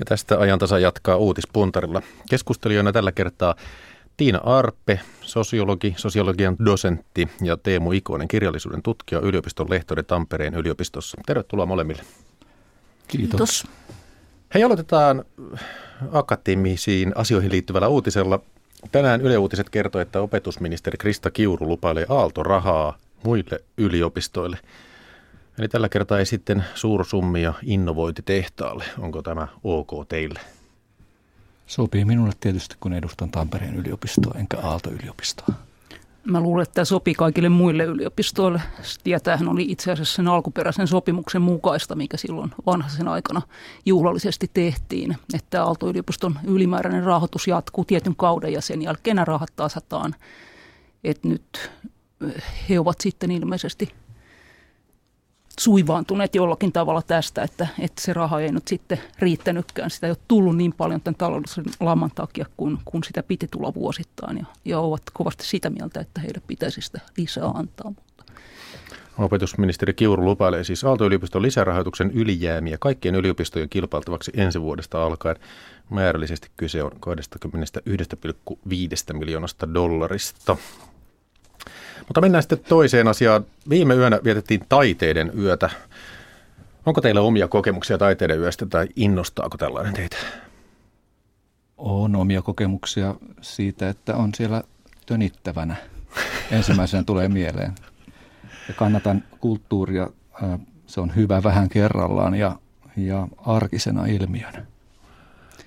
Ja tästä ajantasa jatkaa uutispuntarilla. Keskustelijoina tällä kertaa Tiina Arpe, sosiologi, sosiologian dosentti ja Teemu Ikonen, kirjallisuuden tutkija, yliopiston lehtori Tampereen yliopistossa. Tervetuloa molemmille. Kiitos. Kiitos. Hei, aloitetaan akateemisiin asioihin liittyvällä uutisella. Tänään Yle Uutiset kertoo, että opetusministeri Krista Kiuru lupailee aaltorahaa muille yliopistoille. Eli tällä kertaa ei sitten suursummia innovointitehtaalle. Onko tämä ok teille? Sopii minulle tietysti, kun edustan Tampereen yliopistoa enkä Aalto-yliopistoa. Mä luulen, että tämä sopii kaikille muille yliopistoille. Ja tämähän oli itse asiassa sen alkuperäisen sopimuksen mukaista, mikä silloin vanhaisen aikana juhlallisesti tehtiin. Että Aalto-yliopiston ylimääräinen rahoitus jatkuu tietyn kauden ja sen jälkeen nämä rahat tasataan. Että nyt he ovat sitten ilmeisesti suivaantuneet jollakin tavalla tästä, että, että se raha ei nyt sitten riittänytkään. Sitä ei ole tullut niin paljon tämän taloudellisen laman takia, kun, kun sitä piti tulla vuosittain. Ja, ja ovat kovasti sitä mieltä, että heille pitäisi sitä lisää antaa. Opetusministeri Kiuru lupailee siis Aalto-yliopiston lisärahoituksen ylijäämiä kaikkien yliopistojen kilpailtavaksi ensi vuodesta alkaen. Määrällisesti kyse on 21,5 miljoonasta dollarista. Mutta mennään sitten toiseen asiaan. Viime yönä vietettiin taiteiden yötä. Onko teillä omia kokemuksia taiteiden yöstä tai innostaako tällainen teitä? On omia kokemuksia siitä, että on siellä tönittävänä. Ensimmäisenä tulee mieleen. Ja kannatan kulttuuria. Se on hyvä vähän kerrallaan ja, ja arkisena ilmiönä.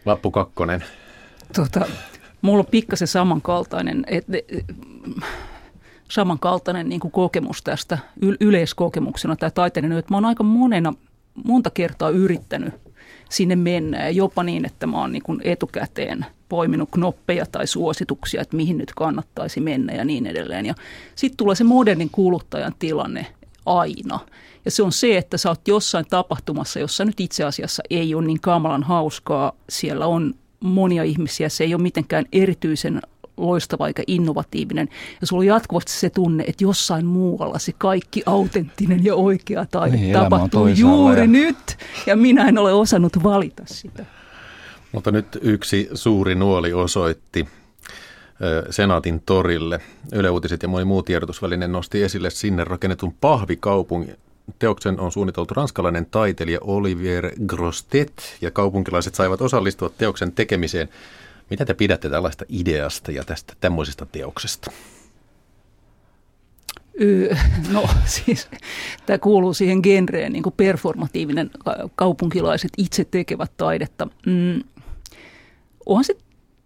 Lappu kakkonen. Tota, mulla on pikkasen samankaltainen. Et, samankaltainen niin kuin kokemus tästä yleiskokemuksena tai taiteiden että mä oon aika monena, monta kertaa yrittänyt sinne mennä ja jopa niin, että mä oon niin kuin etukäteen poiminut knoppeja tai suosituksia, että mihin nyt kannattaisi mennä ja niin edelleen. Ja sitten tulee se modernin kuluttajan tilanne aina. Ja se on se, että sä oot jossain tapahtumassa, jossa nyt itse asiassa ei ole niin kamalan hauskaa. Siellä on monia ihmisiä, se ei ole mitenkään erityisen loistava eikä innovatiivinen. Ja sulla on jatkuvasti se tunne, että jossain muualla se kaikki autenttinen ja oikea taide niin, tapahtuu juuri ja... nyt. Ja minä en ole osannut valita sitä. Mutta nyt yksi suuri nuoli osoitti Senaatin torille. Yle Uutiset ja moni muu tiedotusväline nosti esille sinne rakennetun pahvikaupungin. Teoksen on suunniteltu ranskalainen taiteilija Olivier Grostet ja kaupunkilaiset saivat osallistua teoksen tekemiseen – mitä te pidätte tällaista ideasta ja tästä tämmöisestä teoksesta? No siis tämä kuuluu siihen genreen, niin kuin performatiivinen kaupunkilaiset itse tekevät taidetta. Mm, onhan se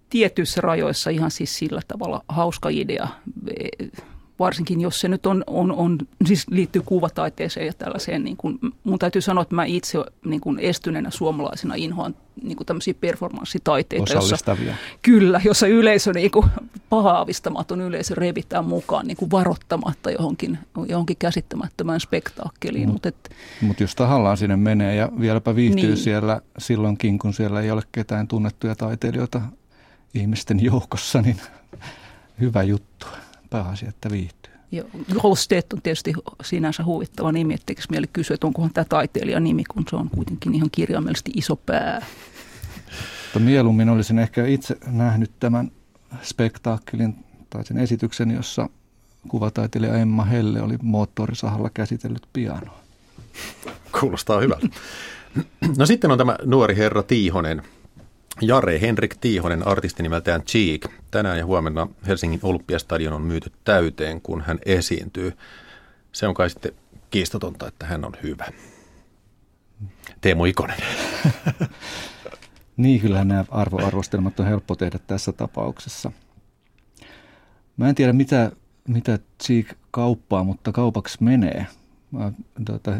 tietyissä rajoissa ihan siis sillä tavalla hauska idea varsinkin jos se nyt on, on, on siis liittyy kuvataiteeseen ja tällaiseen, niin kuin, mun täytyy sanoa, että mä itse niin kuin estyneenä suomalaisena inhoan niin kuin tämmöisiä performanssitaiteita. Jossa, kyllä, jossa yleisö, niin kuin, pahaavistamaton yleisö revitään mukaan niin kuin varoittamatta johonkin, johonkin käsittämättömään spektaakkeliin. Mutta mut jos tahallaan sinne menee ja vieläpä viihtyy niin. siellä silloinkin, kun siellä ei ole ketään tunnettuja taiteilijoita ihmisten joukossa, niin hyvä juttu pääasia, että viihtyy. Joo, Rosteet on tietysti sinänsä huvittava nimi, etteikö mieli kysyä, että onkohan tämä taiteilijan nimi, kun se on kuitenkin ihan kirjaimellisesti iso pää. Mutta mieluummin olisin ehkä itse nähnyt tämän spektaakkelin tai sen esityksen, jossa kuvataiteilija Emma Helle oli moottorisahalla käsitellyt pianoa. Kuulostaa hyvältä. No sitten on tämä nuori herra Tiihonen, Jare Henrik Tiihonen, artisti nimeltään Cheek. Tänään ja huomenna Helsingin Olympiastadion on myyty täyteen, kun hän esiintyy. Se on kai sitten kiistotonta, että hän on hyvä. Teemu Ikonen. niin, kyllähän nämä arvoarvostelmat on helppo tehdä tässä tapauksessa. Mä en tiedä, mitä, mitä Cheek kauppaa, mutta kaupaksi menee. Mä, tuota,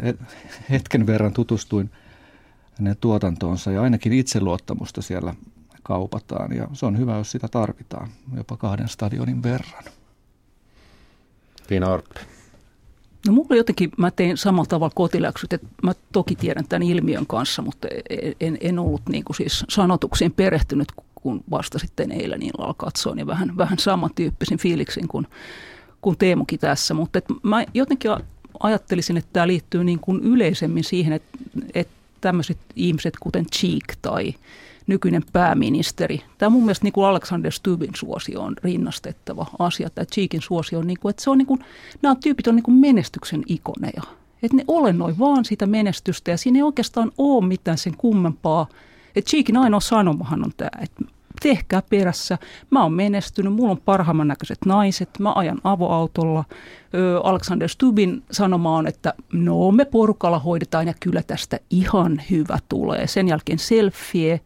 hetken verran tutustuin – hänen tuotantoonsa ja ainakin itseluottamusta siellä kaupataan ja se on hyvä, jos sitä tarvitaan jopa kahden stadionin verran. Tiina Arppe. No mulla jotenkin, mä tein samalla tavalla kotiläksyt, että mä toki tiedän tämän ilmiön kanssa, mutta en, en ollut niin kuin siis sanotuksiin perehtynyt, kun vasta sitten eilen illalla katsoin, niin vähän, vähän samantyyppisin fiiliksin kuin, kuin Teemukin tässä, mutta mä jotenkin ajattelisin, että tämä liittyy niin kuin yleisemmin siihen, että, että tämmöiset ihmiset kuten Cheek tai nykyinen pääministeri. Tämä mun mielestä niin kuin Alexander Stubbin suosio on rinnastettava asia, tämä Cheekin suosio on, niin kuin, että se on niin kuin, nämä tyypit on niin kuin menestyksen ikoneja. Että ne olennoi vaan sitä menestystä ja siinä ei oikeastaan ole mitään sen kummempaa. Että Cheekin ainoa sanomahan on tämä, että tehkää perässä. Mä oon menestynyt, mulla on parhaimman näköiset naiset, mä ajan avoautolla. Alexander Stubin sanoma on, että no me porukalla hoidetaan ja kyllä tästä ihan hyvä tulee. Sen jälkeen selfie,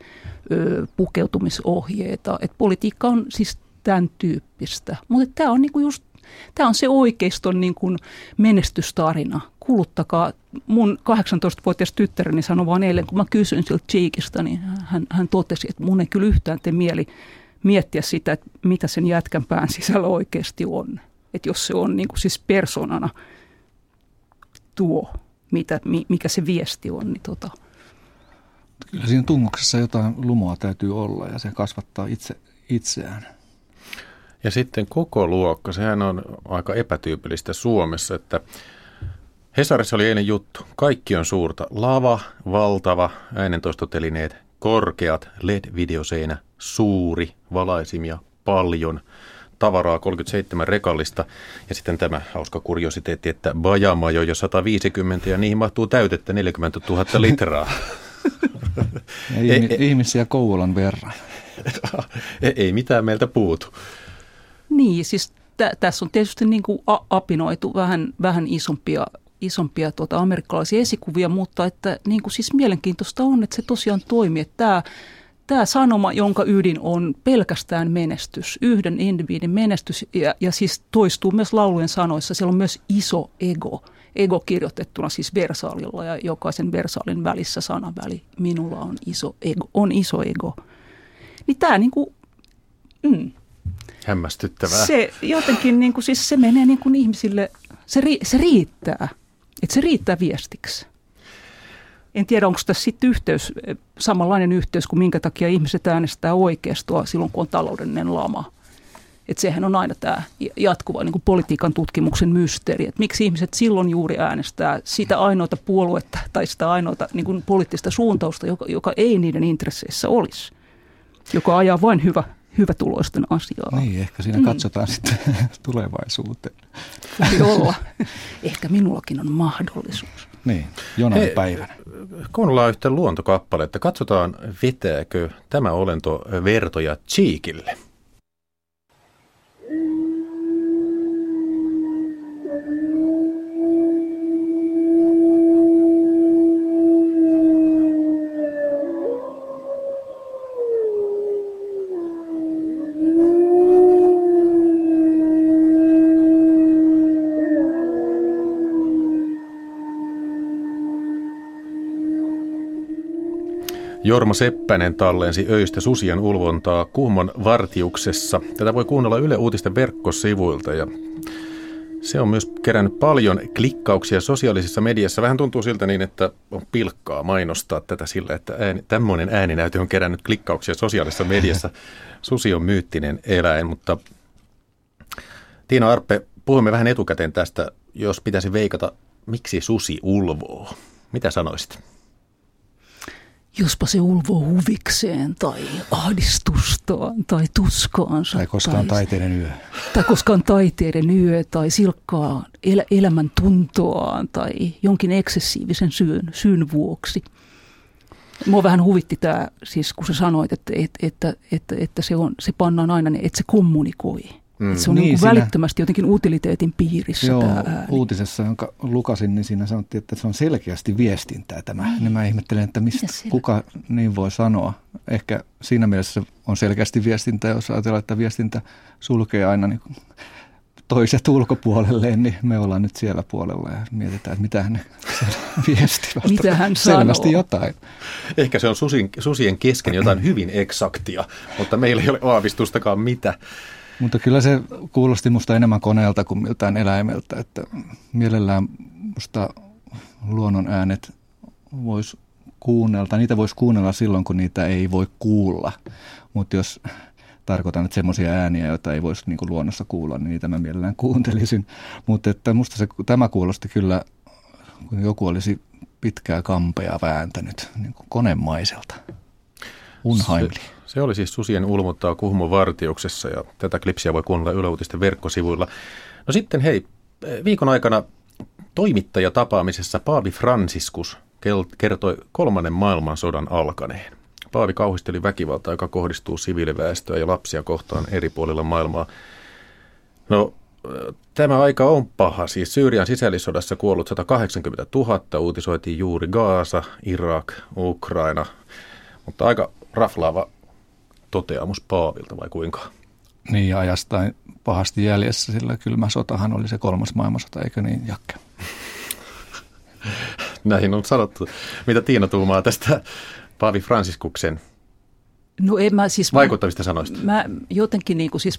pukeutumisohjeita. Et politiikka on siis tämän tyyppistä. Mutta tämä on niinku just Tämä on se oikeiston niin kuin menestystarina. Kuluttakaa. Mun 18-vuotias tyttäreni sanoi vaan eilen, kun mä kysyin siltä Cheekistä, niin hän, hän totesi, että mun ei kyllä yhtään tee mieli miettiä sitä, että mitä sen jätkän pään sisällä oikeasti on. Että jos se on niin kuin siis persoonana tuo, mitä, mikä se viesti on, niin tota. Kyllä siinä tungoksessa jotain lumoa täytyy olla ja se kasvattaa itse itseään. Ja sitten koko luokka, sehän on aika epätyypillistä Suomessa, että Hesarissa oli eilen juttu. Kaikki on suurta. Lava, valtava, äänentoistotelineet, korkeat, LED-videoseinä, suuri, valaisimia, paljon, tavaraa 37 rekallista. Ja sitten tämä hauska kuriositeetti, että bajamajo jo 150 ja niihin mahtuu täytettä 40 000 litraa. Ja ihmisiä Kouvolan verran. ei, ei mitään meiltä puutu. Niin, siis tä, tässä on tietysti niin kuin apinoitu vähän, vähän isompia, isompia tuota amerikkalaisia esikuvia, mutta että niin kuin siis mielenkiintoista on, että se tosiaan toimii. Että tämä, tämä sanoma, jonka ydin on pelkästään menestys, yhden individin menestys ja, ja siis toistuu myös laulujen sanoissa, siellä on myös iso ego. Ego kirjoitettuna siis versaalilla ja jokaisen versaalin välissä sanaväli. Minulla on iso ego. On iso ego. Niin tämä niin kuin, mm, Hämmästyttävää. Se jotenkin, niin kuin, siis se menee niin kuin ihmisille, se, ri, se riittää, että se riittää viestiksi. En tiedä, onko tässä sitten yhteys, samanlainen yhteys kuin minkä takia ihmiset äänestää oikeistoa silloin, kun on taloudellinen lama. Että sehän on aina tämä jatkuva niin kuin politiikan tutkimuksen mysteeri, että miksi ihmiset silloin juuri äänestää sitä ainoata puoluetta tai sitä ainoata niin kuin poliittista suuntausta, joka, joka ei niiden intresseissä olisi, joka ajaa vain hyvä, hyvätuloisten asiaa. Niin, ehkä siinä mm. katsotaan sitten tulevaisuuteen. Voi olla. Ehkä minullakin on mahdollisuus. Niin, jonain päivänä. Kuunnellaan yhtä luontokappaletta. Katsotaan, vetääkö tämä olento vertoja Cheekille. Jorma Seppänen tallensi öistä susien ulvontaa Kuhmon vartiuksessa. Tätä voi kuunnella Yle Uutisten verkkosivuilta ja se on myös kerännyt paljon klikkauksia sosiaalisessa mediassa. Vähän tuntuu siltä niin, että on pilkkaa mainostaa tätä sillä, että ääni, tämmöinen ääninäyte on kerännyt klikkauksia sosiaalisessa mediassa. Susi on myyttinen eläin, mutta Tiina Arppe, puhumme vähän etukäteen tästä, jos pitäisi veikata, miksi susi ulvoo. Mitä sanoisit? Jospa se ulvoo huvikseen tai ahdistustaan tai tuskaansa. Tai koskaan tai, taiteiden yö. Tai koskaan taiteiden yö tai silkkaa el- elämän tuntoaan tai jonkin eksessiivisen syyn, syyn vuoksi. Mua vähän huvitti tämä, siis kun sä sanoit, että, että, että, että, että se, on, se pannaan aina, että se kommunikoi. Mm. Se on niin, niin siinä, välittömästi jotenkin utiliteetin piirissä joo, tämä ääni. uutisessa, jonka lukasin, niin siinä sanottiin, että se on selkeästi viestintää tämä. Niin, niin mä ihmettelen, että mistä kuka niin voi sanoa. Ehkä siinä mielessä on selkeästi viestintää, jos ajatellaan, että viestintä sulkee aina niin toiset ulkopuolelleen, niin me ollaan nyt siellä puolella ja mietitään, että mitä hän viestivät. Mitä hän Selvästi sanoo. jotain. Ehkä se on susien, susien kesken jotain hyvin eksaktia, mutta meillä ei ole aavistustakaan mitä. Mutta kyllä se kuulosti musta enemmän koneelta kuin miltään eläimeltä, että mielellään musta luonnon äänet vois kuunnella, niitä voisi kuunnella silloin, kun niitä ei voi kuulla. Mutta jos tarkoitan, että semmoisia ääniä, joita ei voisi niin luonnossa kuulla, niin niitä mä mielellään kuuntelisin. Mutta että musta se, tämä kuulosti kyllä, kun joku olisi pitkää kampea vääntänyt niin konemaiselta. Unheimli. Se, se oli siis Susien ulmuttaa Kuhmon vartiuksessa ja tätä klipsiä voi kuunnella Yle Uutisten verkkosivuilla. No sitten hei, viikon aikana toimittajatapaamisessa Paavi Franciscus kertoi kolmannen maailmansodan alkaneen. Paavi kauhisteli väkivaltaa, joka kohdistuu siviiliväestöä ja lapsia kohtaan eri puolilla maailmaa. No, tämä aika on paha. Siis Syyrian sisällissodassa kuollut 180 000, uutisoitiin juuri Gaasa, Irak, Ukraina. Mutta aika raflaava toteamus Paavilta vai kuinka? Niin, ajastain pahasti jäljessä, sillä kylmä sotahan oli se kolmas maailmansota, eikö niin, Jakke? Näin on sanottu. Mitä Tiina tuumaa tästä Paavi Fransiskuksen No en mä siis... Vaikuttavista sanoista. Mä jotenkin niin kuin siis,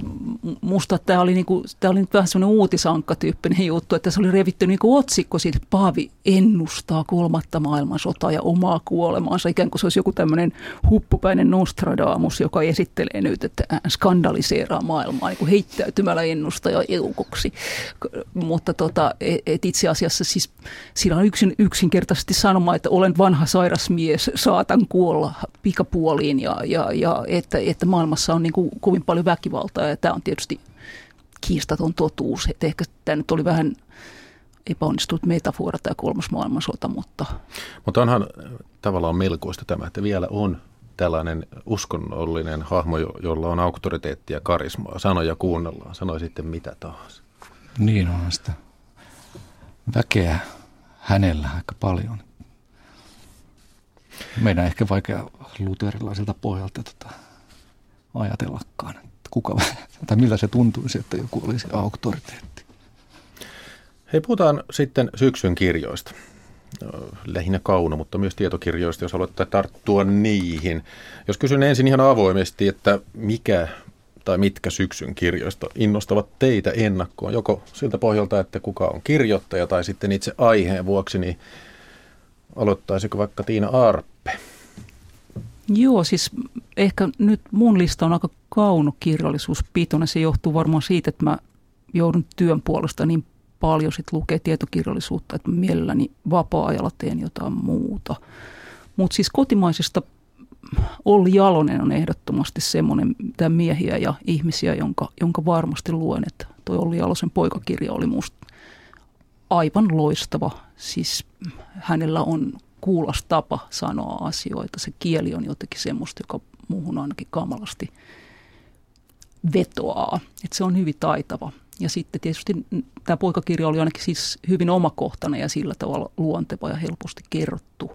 musta tämä oli, niin kuin, tämä oli nyt vähän semmoinen uutisankka-tyyppinen juttu, että se oli revitty niin kuin otsikko siitä, että Paavi ennustaa kolmatta maailmansotaa ja omaa kuolemaansa, ikään kuin se olisi joku tämmöinen huppupäinen Nostradamus, joka esittelee nyt, että skandaliseeraa maailmaa niin kuin heittäytymällä ennustaja eukoksi. Mutta tota, e, et itse asiassa siis siinä on yksin, yksinkertaisesti sanoma, että olen vanha sairas mies, saatan kuolla pikapuoliin ja, ja ja että, että maailmassa on niin kuin kovin paljon väkivaltaa ja tämä on tietysti kiistaton totuus. Että ehkä tämä nyt oli vähän epäonnistunut metafora tämä kolmas maailmansota, mutta... Mutta onhan tavallaan melkoista tämä, että vielä on tällainen uskonnollinen hahmo, jolla on auktoriteettia, karismaa, sanoja kuunnellaan, sanoi sitten mitä tahansa. Niin on sitä väkeä hänellä aika paljon. Meidän ehkä vaikea luterilaiselta pohjalta tota, ajatellakaan, että kuka, tai millä se tuntuisi, että joku olisi auktoriteetti. Hei, puhutaan sitten syksyn kirjoista. Lähinnä kauno, mutta myös tietokirjoista, jos haluatte tarttua niihin. Jos kysyn ensin ihan avoimesti, että mikä tai mitkä syksyn kirjoista innostavat teitä ennakkoon, joko siltä pohjalta, että kuka on kirjoittaja tai sitten itse aiheen vuoksi, niin aloittaisiko vaikka Tiina Arppe? Joo, siis ehkä nyt mun lista on aika kaunokirjallisuuspitoinen. Se johtuu varmaan siitä, että mä joudun työn puolesta niin paljon sit lukee tietokirjallisuutta, että mielelläni vapaa-ajalla teen jotain muuta. Mutta siis kotimaisesta Olli Jalonen on ehdottomasti semmoinen, tämä miehiä ja ihmisiä, jonka, jonka varmasti luen, että toi Olli Jalosen poikakirja oli musta aivan loistava. Siis hänellä on kuulas tapa sanoa asioita. Se kieli on jotenkin semmoista, joka muuhun ainakin kamalasti vetoaa. Että se on hyvin taitava. Ja sitten tietysti tämä poikakirja oli ainakin siis hyvin omakohtainen ja sillä tavalla luonteva ja helposti kerrottu.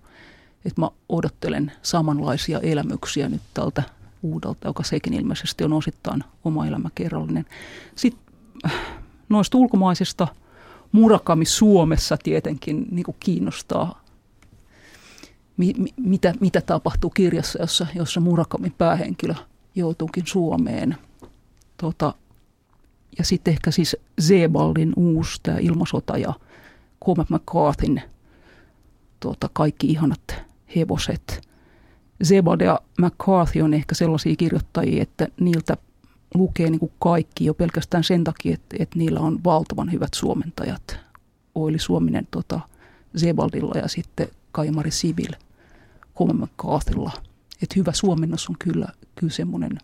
Että mä odottelen samanlaisia elämyksiä nyt tältä uudelta, joka sekin ilmeisesti on osittain oma elämäkerrallinen. Sitten äh, noista ulkomaisista Murakami Suomessa tietenkin niin kiinnostaa mi, mi, mitä, mitä tapahtuu kirjassa, jossa, jossa Murakamin päähenkilö joutuukin Suomeen. Tota, ja sitten ehkä siis Zebaldin uusi tämä ilmasota ja Cormac McCarthyn tota, kaikki ihanat hevoset. Zebald ja McCarthy on ehkä sellaisia kirjoittajia, että niiltä lukee niin kuin kaikki jo pelkästään sen takia, että, että niillä on valtavan hyvät suomentajat. Oili Suominen tota, Zebaldilla ja sitten Kaimari Sivil – Colin McCarthylla. Että hyvä suomennos on kyllä, kyllä semmoinen,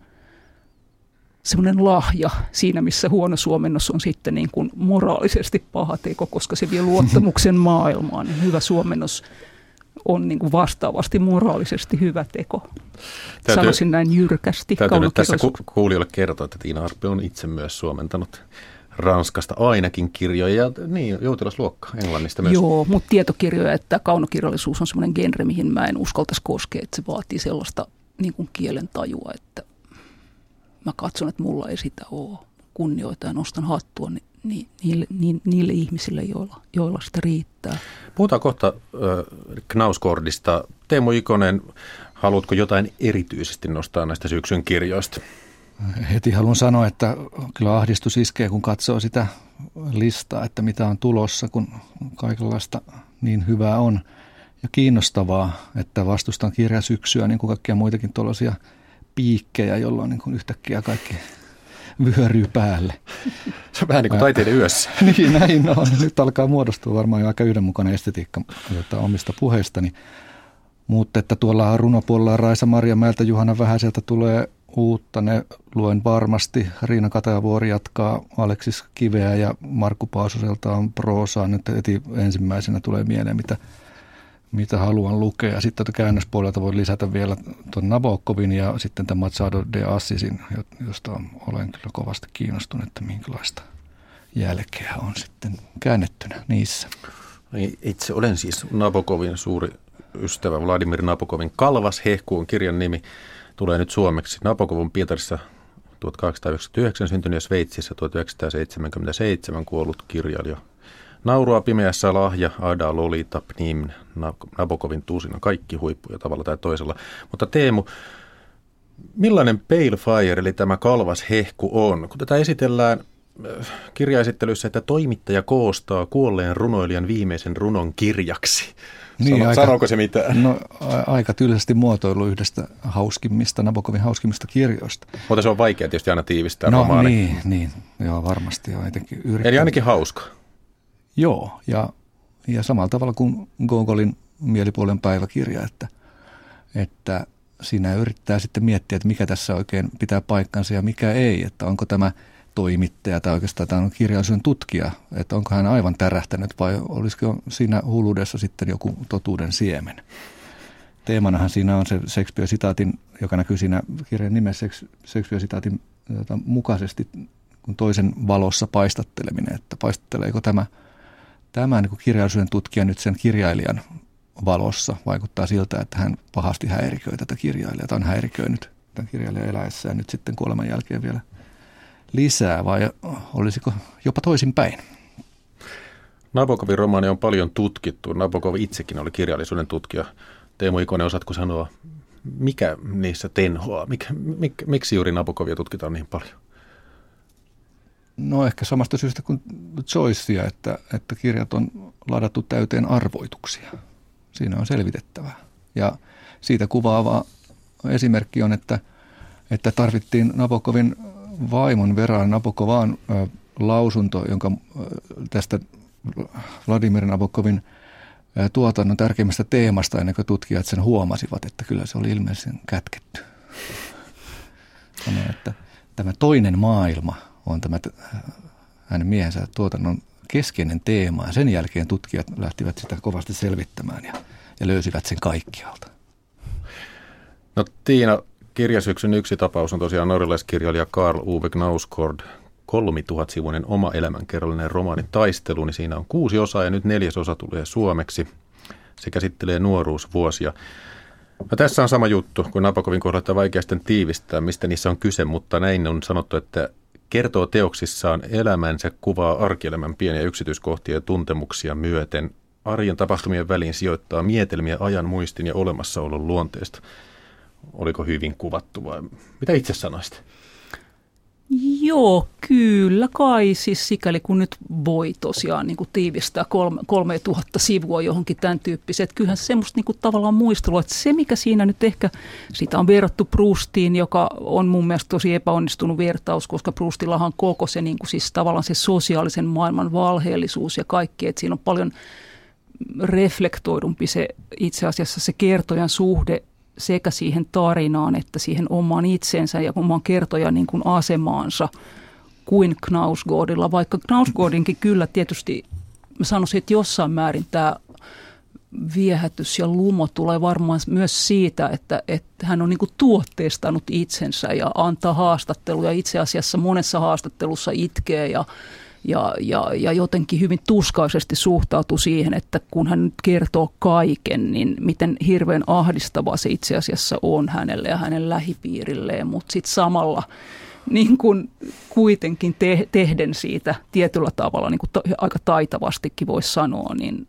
semmoinen lahja siinä, missä huono suomennos on sitten niin kuin moraalisesti paha teko, koska se vie luottamuksen maailmaan. Niin hyvä suomennos on niin kuin vastaavasti moraalisesti hyvä teko. Täytyy, Sanoisin näin jyrkästi. Täytyy nyt tässä ku, kuulijoille kertoa, että Tiina Arpi on itse myös suomentanut Ranskasta ainakin kirjoja ja niin, joutilasluokka Englannista myös. Joo, mutta tietokirjoja, että kaunokirjallisuus on semmoinen genre, mihin mä en uskaltaisi koskea, että se vaatii sellaista niin kuin kielen tajua, että mä katson, että mulla ei sitä ole. Kunnioita ja nostan hattua niin, niin, niille, niin, niille ihmisille, joilla, joilla sitä riittää. Puhutaan kohta äh, Knauskordista. Teemu Ikonen, haluatko jotain erityisesti nostaa näistä syksyn kirjoista? Heti haluan sanoa, että kyllä ahdistus iskee, kun katsoo sitä listaa, että mitä on tulossa, kun kaikenlaista niin hyvää on ja kiinnostavaa, että vastustan kirjasyksyä niin kuin kaikkia muitakin tuollaisia piikkejä, jolloin niin kuin yhtäkkiä kaikki vyöryy päälle. Se on vähän niin kuin taiteiden yössä. niin, näin on. Nyt alkaa muodostua varmaan jo aika yhdenmukainen estetiikka jota omista puheistani. Mutta että tuolla runopuolella Raisa Maria Mäeltä Juhana Vähäseltä tulee uutta. Ne luen varmasti. Riina Katajavuori jatkaa Aleksis Kiveä ja Markku Paasuselta on proosaa. Nyt heti ensimmäisenä tulee mieleen, mitä, mitä haluan lukea. Sitten tuota käännöspuolelta voi lisätä vielä tuon Nabokovin ja sitten tämän Machado de Assisin, josta olen kyllä kovasti kiinnostunut, että minkälaista jälkeä on sitten käännettynä niissä. Niin, itse olen siis Nabokovin suuri ystävä, Vladimir Nabokovin Kalvas hehku on kirjan nimi tulee nyt suomeksi. Nabokov Pietarissa 1899 syntynyt ja Sveitsissä 1977 kuollut kirjailija. Naurua pimeässä lahja, Ada Lolita, Pnim, Nabokovin tuusina, kaikki huippuja tavalla tai toisella. Mutta Teemu, millainen Pale Fire, eli tämä kalvas hehku on? Kun tätä esitellään äh, kirjaesittelyssä, että toimittaja koostaa kuolleen runoilijan viimeisen runon kirjaksi. Niin, Sano, aika, sanooko se mitään? No aika tyylisesti muotoilu yhdestä hauskimmista, Nabokovin hauskimmista kirjoista. Mutta se on vaikea tietysti aina tiivistää no, romaani. niin, niin, joo varmasti on yrittänyt. Eli ainakin hauska. Joo, ja, ja samalla tavalla kuin Gogolin mielipuolen päiväkirja, että, että siinä yrittää sitten miettiä, että mikä tässä oikein pitää paikkansa ja mikä ei, että onko tämä – toimittaja tai oikeastaan tämä on kirjallisuuden tutkija, että onko hän aivan tärähtänyt vai olisiko siinä hulluudessa sitten joku totuuden siemen. Teemanahan siinä on se Shakespeare-sitaatin, joka näkyy siinä kirjan nimessä Shakespeare-sitaatin tota, mukaisesti kun toisen valossa paistatteleminen, että paistatteleeko tämä, tämä niin kirjallisuuden tutkija nyt sen kirjailijan valossa. Vaikuttaa siltä, että hän pahasti häiriköi tätä kirjailijaa, tai on häiriköinyt tämän kirjailijan eläessään nyt sitten kuoleman jälkeen vielä – lisää vai olisiko jopa toisinpäin? Nabokovin romaani on paljon tutkittu. Nabokov itsekin oli kirjallisuuden tutkija. Teemu Ikonen, osaatko sanoa, mikä niissä tenhoaa? Mik, mik, miksi juuri Nabokovia tutkitaan niin paljon? No ehkä samasta syystä kuin Joycea, että, että kirjat on ladattu täyteen arvoituksia. Siinä on selvitettävää. Ja siitä kuvaava esimerkki on, että, että tarvittiin Nabokovin vaimon Vera Nabokovaan lausunto, jonka tästä Vladimir Nabokovin tuotannon tärkeimmästä teemasta, ennen kuin tutkijat sen huomasivat, että kyllä se oli ilmeisesti kätketty. Että tämä toinen maailma on tämä hänen miehensä tuotannon keskeinen teema. Ja sen jälkeen tutkijat lähtivät sitä kovasti selvittämään ja, ja löysivät sen kaikkialta. No Tiina, Kirjasyksyn yksi tapaus on tosiaan norjalaiskirjailija Karl Uwe Knausgård, 3000-sivuinen oma elämänkerrallinen romaani Taistelu, niin siinä on kuusi osaa ja nyt neljäs osa tulee suomeksi. Se käsittelee nuoruusvuosia. No, tässä on sama juttu kuin Napakovin kohdalla, että vaikea tiivistää, mistä niissä on kyse, mutta näin on sanottu, että kertoo teoksissaan elämänsä, kuvaa arkielämän pieniä yksityiskohtia ja tuntemuksia myöten. Arjen tapahtumien väliin sijoittaa mietelmiä ajan muistin ja olemassaolon luonteesta oliko hyvin kuvattu vai mitä itse sanoisit? Joo, kyllä kai, siis sikäli kun nyt voi tosiaan niin kuin tiivistää kolme, kolme tuhatta sivua johonkin tämän tyyppiseen. Että kyllähän semmoista niin kuin tavallaan muistelua, että se mikä siinä nyt ehkä, sitä on verrattu Proustiin, joka on mun mielestä tosi epäonnistunut vertaus, koska Proustillahan koko se niin kuin siis tavallaan se sosiaalisen maailman valheellisuus ja kaikki, että siinä on paljon reflektoidumpi se itse asiassa se kertojan suhde sekä siihen tarinaan että siihen omaan itsensä ja omaan kertojan niin kuin asemaansa kuin Knausgårdilla, vaikka Knausgårdinkin kyllä tietysti mä sanoisin, että jossain määrin tämä viehätys ja lumo tulee varmaan myös siitä, että, että hän on niin tuotteistanut itsensä ja antaa haastatteluja. Itse asiassa monessa haastattelussa itkee ja ja, ja, ja jotenkin hyvin tuskaisesti suhtautuu siihen, että kun hän nyt kertoo kaiken, niin miten hirveän ahdistavaa se itse asiassa on hänelle ja hänen lähipiirilleen, mutta sitten samalla niin kuin kuitenkin te, tehden siitä tietyllä tavalla, niin kuin to, aika taitavastikin voisi sanoa, niin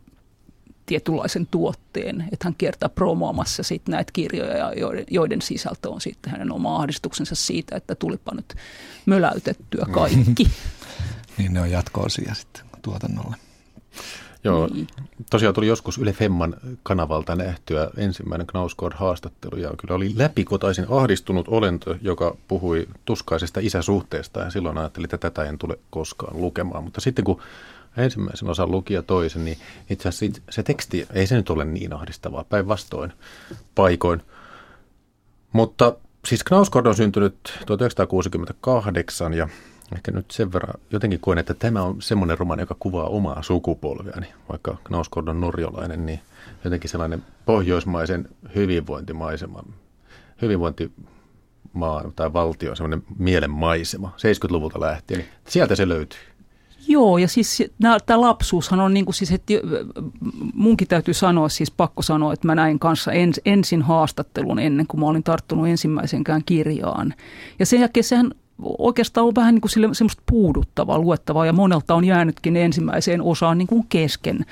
tietynlaisen tuotteen, että hän kiertää promoamassa sitten näitä kirjoja, joiden, joiden sisältö on sitten hänen oma ahdistuksensa siitä, että tulipa nyt möläytettyä kaikki. Niin ne on jatko-osia sitten tuotannolle. Joo, tosiaan tuli joskus Yle Femman kanavalta nähtyä ensimmäinen Knausgård-haastattelu ja kyllä oli läpikotaisin ahdistunut olento, joka puhui tuskaisesta isäsuhteesta ja silloin ajattelin, että tätä en tule koskaan lukemaan. Mutta sitten kun ensimmäisen osan luki ja toisen, niin itse asiassa se teksti ei se nyt ole niin ahdistavaa, päinvastoin paikoin. Mutta siis Knausgård on syntynyt 1968 ja ehkä nyt sen verran jotenkin koen, että tämä on semmoinen romaani, joka kuvaa omaa sukupolveani. Vaikka Knausgård on norjolainen, niin jotenkin sellainen pohjoismaisen hyvinvointimaiseman, hyvinvointimaa tai valtio, semmoinen mielenmaisema 70-luvulta lähtien. Niin sieltä se löytyy. Joo, ja siis tämä lapsuushan on niin kuin siis, että munkin täytyy sanoa, siis pakko sanoa, että mä näin kanssa ens, ensin haastattelun ennen kuin mä olin tarttunut ensimmäisenkään kirjaan. Ja sen jälkeen sehän oikeastaan on vähän niin kuin sille, semmoista puuduttavaa luettavaa ja monelta on jäänytkin ensimmäiseen osaan niin kuin kesken.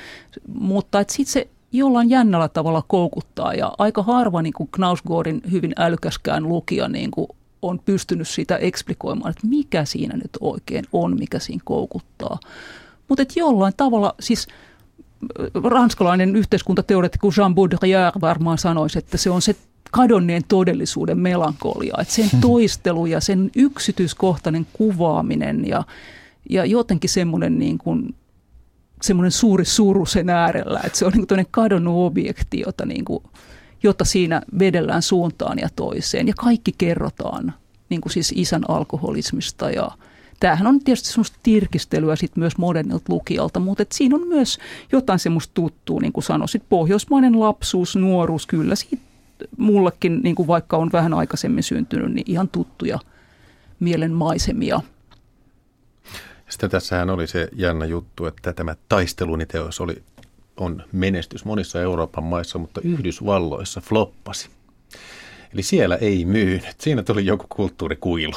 Mutta sitten se jollain jännällä tavalla koukuttaa ja aika harva niin kuin Knausgårdin hyvin älykäskään lukija niin kuin on pystynyt sitä eksplikoimaan, että mikä siinä nyt oikein on, mikä siinä koukuttaa. Mutta jollain tavalla, siis ranskalainen yhteiskuntateoreetikko Jean Baudrillard varmaan sanoisi, että se on se kadonneen todellisuuden melankolia. Että sen toistelu ja sen yksityiskohtainen kuvaaminen ja, ja jotenkin semmoinen niin kuin, semmoinen suuri suru sen äärellä, että se on niin kuin kadonnut objekti, jota, niin kuin, jota siinä vedellään suuntaan ja toiseen. Ja kaikki kerrotaan niin kuin siis isän alkoholismista ja Tämähän on tietysti semmoista tirkistelyä sit myös modernilta lukijalta, mutta et siinä on myös jotain semmoista tuttua, niin kuin sanoisit, pohjoismainen lapsuus, nuoruus, kyllä siitä mullekin, niin kuin vaikka on vähän aikaisemmin syntynyt, niin ihan tuttuja mielenmaisemia. Sitten tässähän oli se jännä juttu, että tämä taisteluniteos oli, on menestys monissa Euroopan maissa, mutta Yhdysvalloissa floppasi. Eli siellä ei myynyt. Siinä tuli joku kulttuurikuilu.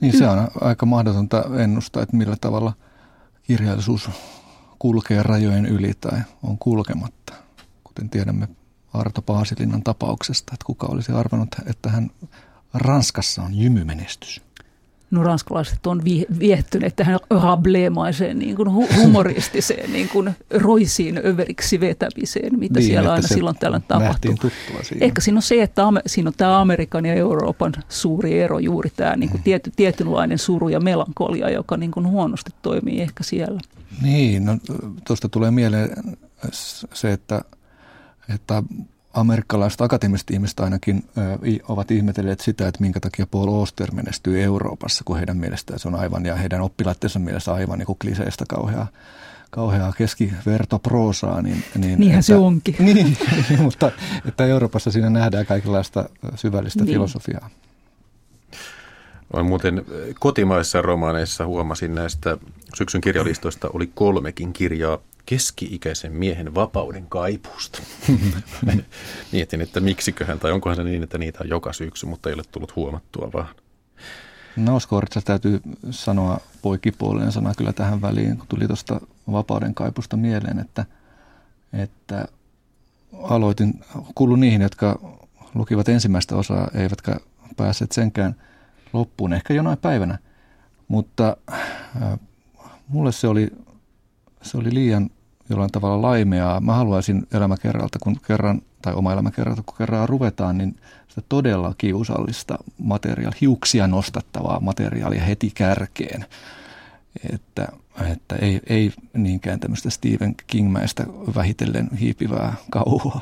Niin se on aika mahdotonta ennustaa, että millä tavalla kirjallisuus kulkee rajojen yli tai on kulkematta. Kuten tiedämme Arto Paasilinnan tapauksesta, että kuka olisi arvannut, että hän Ranskassa on jymymenestys. No ranskalaiset on viehtyneet tähän rableemaiseen niin kuin humoristiseen niin kuin roisiin överiksi vetämiseen, mitä niin, siellä aina silloin tällöin tapahtuu. Siinä. Ehkä siinä on se, että siinä on tämä Amerikan ja Euroopan suuri ero, juuri tämä niin kuin tiety, tietynlainen suru ja melankolia, joka niin kuin huonosti toimii ehkä siellä. Niin, no tuosta tulee mieleen se, että että amerikkalaiset akateemiset ihmiset ainakin ö, ovat ihmetelleet sitä, että minkä takia Paul Oster menestyy Euroopassa, kun heidän mielestään se on aivan, ja heidän oppilaittensa mielestä aivan niin kuin kliseistä kauheaa kauheaa keskivertoproosaa. Niin, niin Niinhän että, se onkin. Niin, mutta että Euroopassa siinä nähdään kaikenlaista syvällistä niin. filosofiaa. On muuten kotimaissa romaaneissa huomasin näistä syksyn kirjalistoista oli kolmekin kirjaa keski-ikäisen miehen vapauden kaipuusta. Mietin, että miksiköhän, tai onkohan se niin, että niitä on joka syksy, mutta ei ole tullut huomattua vaan. No Skortsa täytyy sanoa poikipuolinen sana kyllä tähän väliin, kun tuli tuosta vapauden kaipusta mieleen, että, että aloitin, kuulu niihin, jotka lukivat ensimmäistä osaa, eivätkä päässeet senkään loppuun, ehkä jonain päivänä. Mutta äh, mulle se oli, se oli liian jollain tavalla laimeaa. Mä haluaisin elämäkerralta, kun kerran, tai oma elämäkerralta, kun kerran ruvetaan, niin sitä todella kiusallista materiaalia, hiuksia nostattavaa materiaalia heti kärkeen. Että, että ei, ei niinkään tämmöistä Stephen Kingmäistä vähitellen hiipivää kauhua.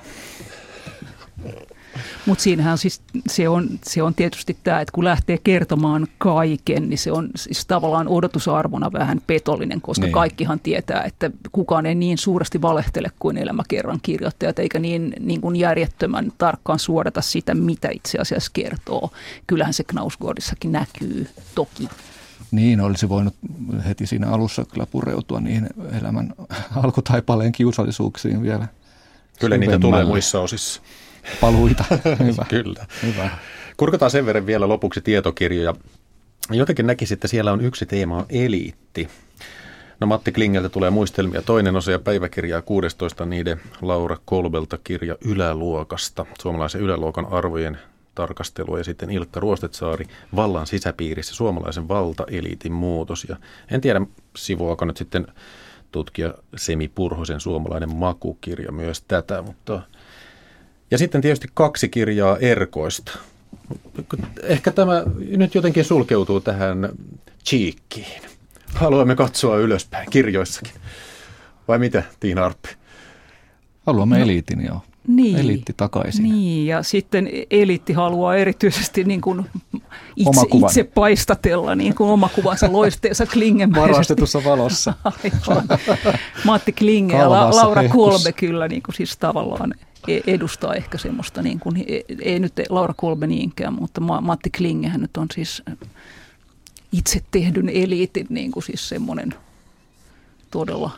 Mutta siinähän siis se on, se on tietysti tämä, että kun lähtee kertomaan kaiken, niin se on siis tavallaan odotusarvona vähän petollinen, koska niin. kaikkihan tietää, että kukaan ei niin suuresti valehtele kuin elämäkerran kirjoittajat, eikä niin, niin kuin järjettömän tarkkaan suodata sitä, mitä itse asiassa kertoo. Kyllähän se Knausgårdissakin näkyy toki. Niin, olisi voinut heti siinä alussa kyllä pureutua niihin elämän alkutaipaleen kiusallisuuksiin vielä. Kyllä niitä tulee muissa osissa paluita. Hyvä. Kyllä. Hyvä. Kurkataan sen verran vielä lopuksi tietokirjoja. Jotenkin näkisi, että siellä on yksi teema on eliitti. No Matti Klingeltä tulee muistelmia toinen osa ja päiväkirjaa 16 niiden Laura Kolbelta kirja Yläluokasta, suomalaisen yläluokan arvojen tarkastelu ja sitten Ilkka Ruostetsaari vallan sisäpiirissä suomalaisen valtaeliitin muutos. Ja en tiedä sivuako nyt sitten tutkija Semi Purhosen suomalainen makukirja myös tätä. Mutta... Ja sitten tietysti kaksi kirjaa erkoista. Ehkä tämä nyt jotenkin sulkeutuu tähän chiikkiin. Haluamme katsoa ylöspäin kirjoissakin. Vai mitä, Tiina Arppi? Haluamme no, eliitin, joo. Niin, eliitti takaisin. Niin, ja sitten eliitti haluaa erityisesti niin kuin itse, itse paistatella niin kuin oma kuvansa loisteessa klingemäisesti. Varastetussa valossa. Aivan. Matti Klinge ja La- Laura Kolbe kyllä niin kuin siis tavallaan edustaa ehkä semmoista, niin kuin, ei, ei nyt Laura Kolbe niinkään, mutta Matti Klingehän nyt on siis itse tehdyn eliitin niin kuin siis semmoinen – todella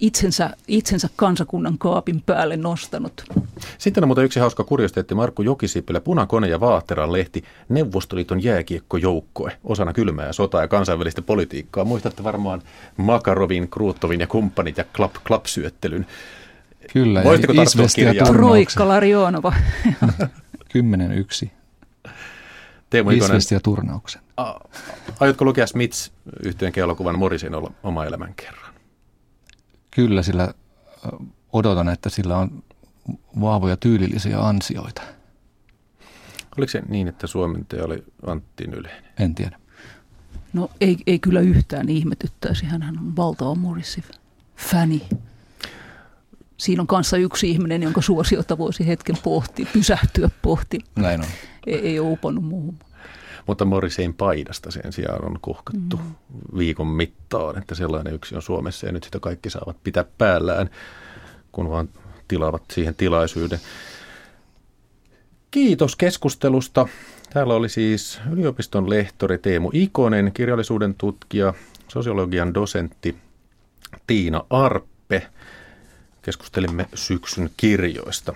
itsensä, itsensä kansakunnan kaapin päälle nostanut. Sitten on muuten yksi hauska kuriositeetti. Markku Jokisipilä, Punakone ja Vaahteran lehti Neuvostoliiton jääkiekkojoukkue osana kylmää sotaa ja kansainvälistä politiikkaa. Muistatte varmaan Makarovin, Kruuttovin ja kumppanit ja klap, klap-syöttelyn. Kyllä, Voisitko tarttua kirjaan? Troikka Larionova. 10-1. Teemu Ikonen. ja turnauksen. Aiotko lukea Smiths yhteen elokuvan Morrisin oma elämän kerran? Kyllä, sillä odotan, että sillä on vahvoja tyylillisiä ansioita. Oliko se niin, että suomentaja oli Antti Nyleinen? En tiedä. No ei, ei kyllä yhtään ihmetyttäisi. Hän on valtava Morrissey fäni. Siinä on kanssa yksi ihminen, jonka suosiota voisi hetken pohtia, pysähtyä pohti. Näin on. Ei, ei ole uponnut muuhun. Mutta Morrisein paidasta sen sijaan on kuhkattu mm. viikon mittaan, että sellainen yksi on Suomessa ja nyt sitä kaikki saavat pitää päällään, kun vaan tilaavat siihen tilaisuuden. Kiitos keskustelusta. Täällä oli siis yliopiston lehtori Teemu Ikonen, kirjallisuuden tutkija, sosiologian dosentti Tiina Arppe. Keskustelimme syksyn kirjoista.